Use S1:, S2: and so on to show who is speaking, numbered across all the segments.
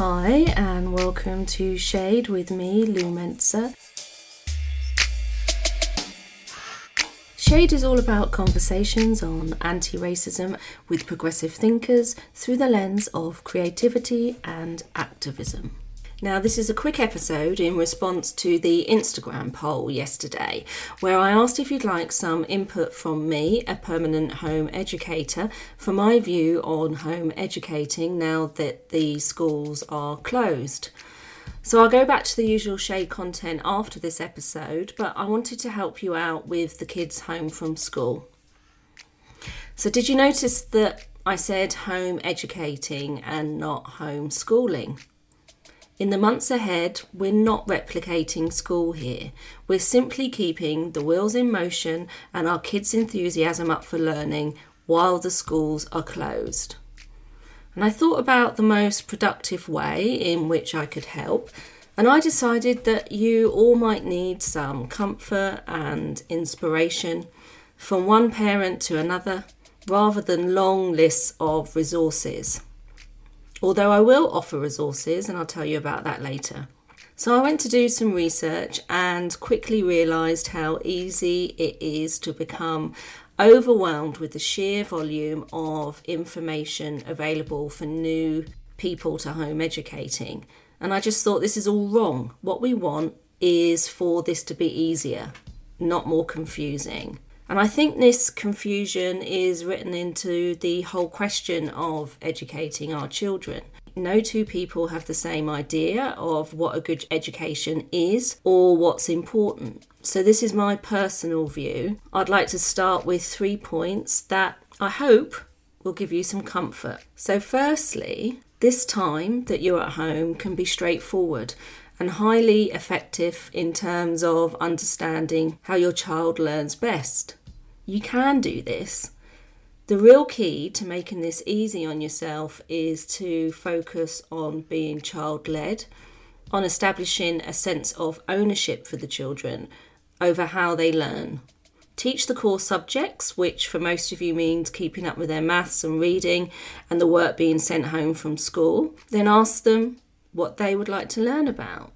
S1: Hi, and welcome to Shade with me, Lou Mensah. Shade is all about conversations on anti racism with progressive thinkers through the lens of creativity and activism. Now, this is a quick episode in response to the Instagram poll yesterday, where I asked if you'd like some input from me, a permanent home educator, for my view on home educating now that the schools are closed. So I'll go back to the usual shade content after this episode, but I wanted to help you out with the kids home from school. So, did you notice that I said home educating and not home schooling? In the months ahead, we're not replicating school here. We're simply keeping the wheels in motion and our kids' enthusiasm up for learning while the schools are closed. And I thought about the most productive way in which I could help, and I decided that you all might need some comfort and inspiration from one parent to another rather than long lists of resources although I will offer resources and I'll tell you about that later. So I went to do some research and quickly realised how easy it is to become overwhelmed with the sheer volume of information available for new people to home educating. And I just thought this is all wrong. What we want is for this to be easier, not more confusing. And I think this confusion is written into the whole question of educating our children. No two people have the same idea of what a good education is or what's important. So, this is my personal view. I'd like to start with three points that I hope will give you some comfort. So, firstly, this time that you're at home can be straightforward and highly effective in terms of understanding how your child learns best. You can do this. The real key to making this easy on yourself is to focus on being child led, on establishing a sense of ownership for the children over how they learn. Teach the core subjects, which for most of you means keeping up with their maths and reading and the work being sent home from school. Then ask them what they would like to learn about.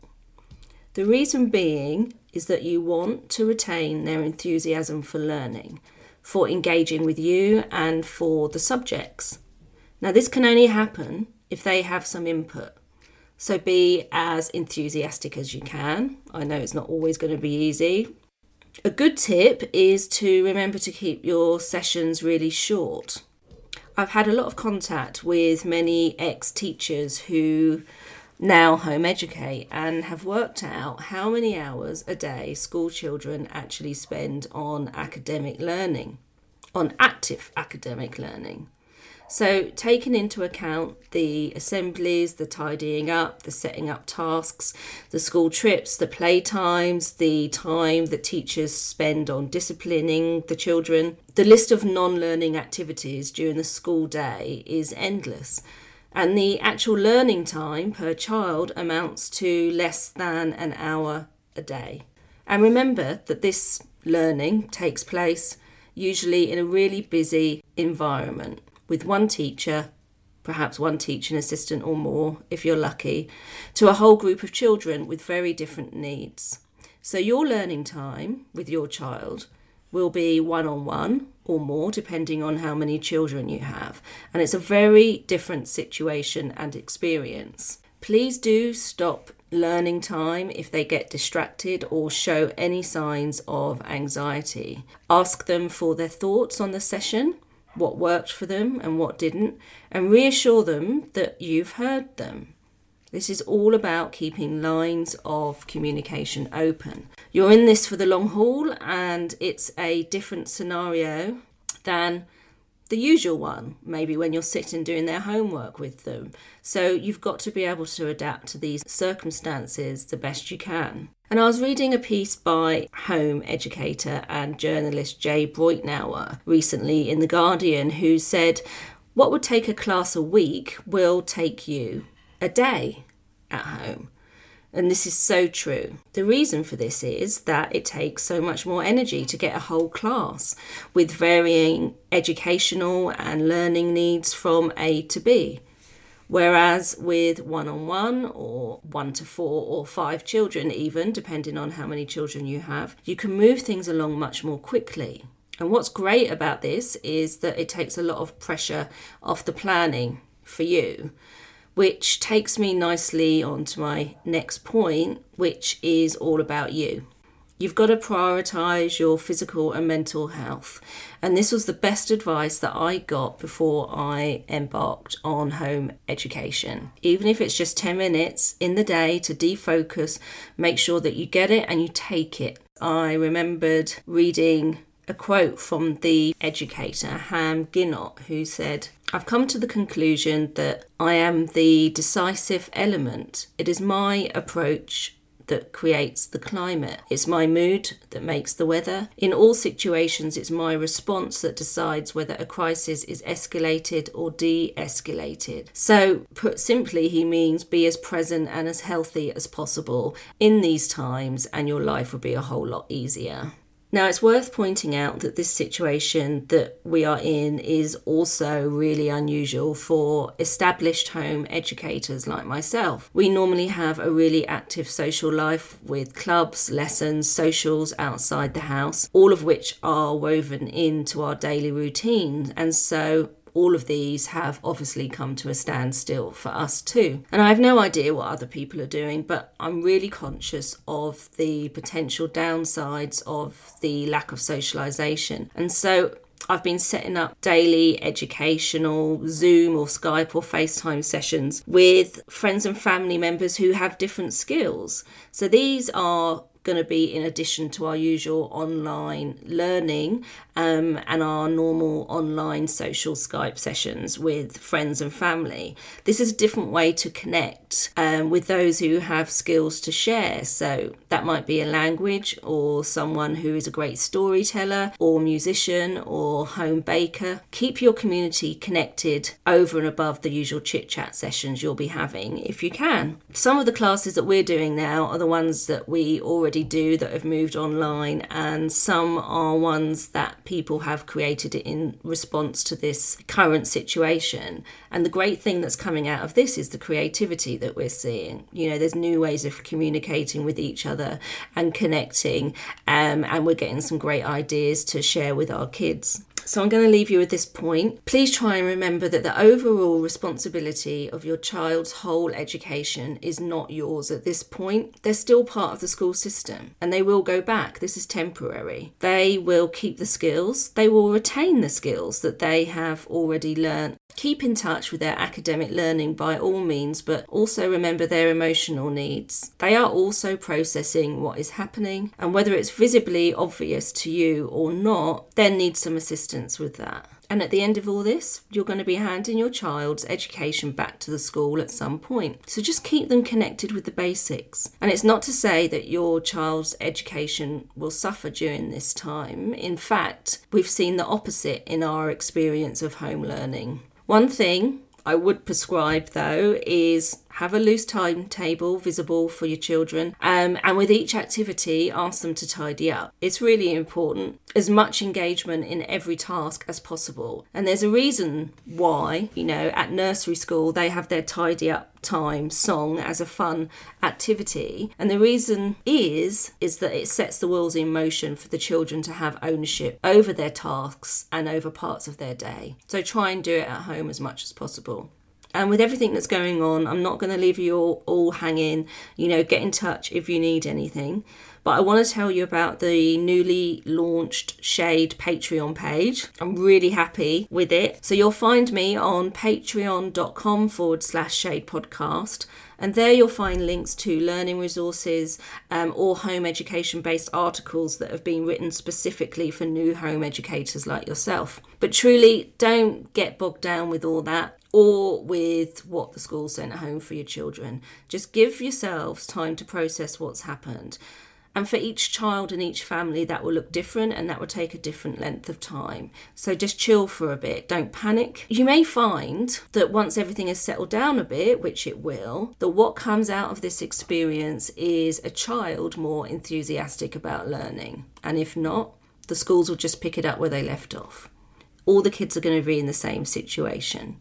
S1: The reason being is that you want to retain their enthusiasm for learning, for engaging with you, and for the subjects. Now, this can only happen if they have some input. So be as enthusiastic as you can. I know it's not always going to be easy. A good tip is to remember to keep your sessions really short. I've had a lot of contact with many ex teachers who now home educate and have worked out how many hours a day school children actually spend on academic learning, on active academic learning. So, taking into account the assemblies, the tidying up, the setting up tasks, the school trips, the playtimes, the time that teachers spend on disciplining the children, the list of non learning activities during the school day is endless and the actual learning time per child amounts to less than an hour a day. And remember that this learning takes place usually in a really busy environment with one teacher, perhaps one teaching assistant or more if you're lucky, to a whole group of children with very different needs. So your learning time with your child will be one on one or more, depending on how many children you have. And it's a very different situation and experience. Please do stop learning time if they get distracted or show any signs of anxiety. Ask them for their thoughts on the session, what worked for them and what didn't, and reassure them that you've heard them. This is all about keeping lines of communication open. You're in this for the long haul, and it's a different scenario than the usual one, maybe when you're sitting doing their homework with them. So you've got to be able to adapt to these circumstances the best you can. And I was reading a piece by home educator and journalist Jay Breitnauer recently in The Guardian, who said, What would take a class a week will take you a day at home. And this is so true. The reason for this is that it takes so much more energy to get a whole class with varying educational and learning needs from A to B. Whereas with one on one or one to four or five children, even depending on how many children you have, you can move things along much more quickly. And what's great about this is that it takes a lot of pressure off the planning for you, which takes me nicely on to my next point, which is all about you. You've got to prioritize your physical and mental health. And this was the best advice that I got before I embarked on home education. Even if it's just 10 minutes in the day to defocus, make sure that you get it and you take it. I remembered reading a quote from the educator, Haim Ginott, who said, I've come to the conclusion that I am the decisive element. It is my approach that creates the climate. It's my mood that makes the weather. In all situations, it's my response that decides whether a crisis is escalated or de escalated. So, put simply, he means be as present and as healthy as possible in these times, and your life will be a whole lot easier. Now, it's worth pointing out that this situation that we are in is also really unusual for established home educators like myself. We normally have a really active social life with clubs, lessons, socials outside the house, all of which are woven into our daily routine. And so all of these have obviously come to a standstill for us too. And I have no idea what other people are doing, but I'm really conscious of the potential downsides of the lack of socialization. And so I've been setting up daily educational Zoom or Skype or FaceTime sessions with friends and family members who have different skills. So these are going to be in addition to our usual online learning um, and our normal online social Skype sessions with friends and family. This is a different way to connect um, with those who have skills to share. So that might be a language or someone who is a great storyteller or musician or home baker. Keep your community connected over and above the usual chit chat sessions you'll be having if you can. Some of the classes that we're doing now are the ones that we already do that have moved online, and some are ones that people have created in response to this current situation. And the great thing that's coming out of this is the creativity that we're seeing. You know, there's new ways of communicating with each other and connecting, um, and we're getting some great ideas to share with our kids. So I'm going to leave you with this point. Please try and remember that the overall responsibility of your child's whole education is not yours at this point. They're still part of the school system and they will go back. This is temporary. They will keep the skills, they will retain the skills that they have already learned Keep in touch with their academic learning by all means, but also remember their emotional needs. They are also processing what is happening, and whether it's visibly obvious to you or not, then need some assistance with that. And at the end of all this, you're going to be handing your child's education back to the school at some point. So just keep them connected with the basics. And it's not to say that your child's education will suffer during this time. In fact, we've seen the opposite in our experience of home learning. One thing I would prescribe though is have a loose timetable visible for your children um, and with each activity ask them to tidy up. It's really important. As much engagement in every task as possible. And there's a reason why you know at nursery school they have their tidy up time song as a fun activity. And the reason is is that it sets the wheels in motion for the children to have ownership over their tasks and over parts of their day. So try and do it at home as much as possible and with everything that's going on, I'm not going to leave you all, all hanging. You know, get in touch if you need anything. But I want to tell you about the newly launched Shade Patreon page. I'm really happy with it. So you'll find me on patreon.com forward slash shade podcast. And there you'll find links to learning resources um, or home education based articles that have been written specifically for new home educators like yourself. But truly, don't get bogged down with all that or with what the school sent home for your children. Just give yourselves time to process what's happened. And for each child and each family, that will look different and that will take a different length of time. So just chill for a bit, don't panic. You may find that once everything has settled down a bit, which it will, that what comes out of this experience is a child more enthusiastic about learning. And if not, the schools will just pick it up where they left off. All the kids are going to be in the same situation.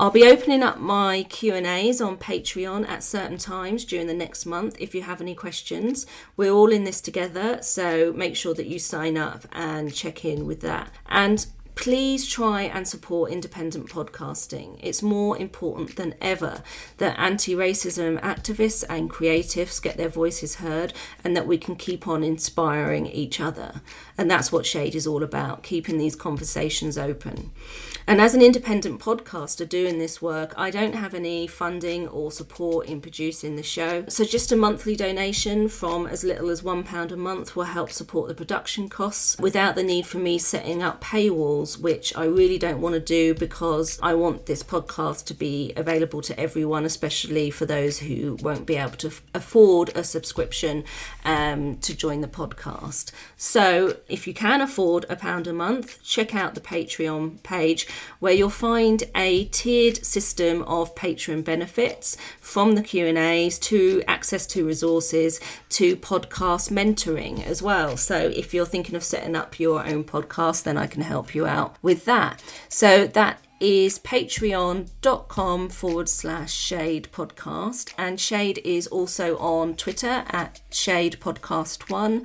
S1: I'll be opening up my Q&As on Patreon at certain times during the next month if you have any questions. We're all in this together, so make sure that you sign up and check in with that. And please try and support independent podcasting. It's more important than ever that anti racism activists and creatives get their voices heard and that we can keep on inspiring each other. And that's what Shade is all about keeping these conversations open. And as an independent podcaster doing this work, I don't have any funding or support in producing the show. So just a monthly donation from as little as £1 a month will help support the production costs without the need for me setting up paywalls, which I really don't want to do because I want this podcast to be available to everyone, especially for those who won't be able to afford a subscription um, to join the podcast. So if you can afford a pound a month, check out the Patreon page where you'll find a tiered system of Patreon benefits from the Q&As to access to resources to podcast mentoring as well. So if you're thinking of setting up your own podcast, then I can help you out with that. So that is patreon.com forward slash shade podcast and shade is also on twitter at shade podcast one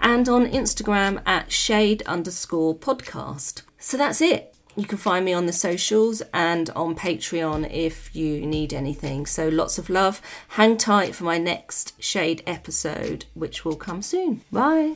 S1: and on instagram at shade underscore podcast so that's it you can find me on the socials and on Patreon if you need anything. So lots of love. Hang tight for my next Shade episode, which will come soon. Bye.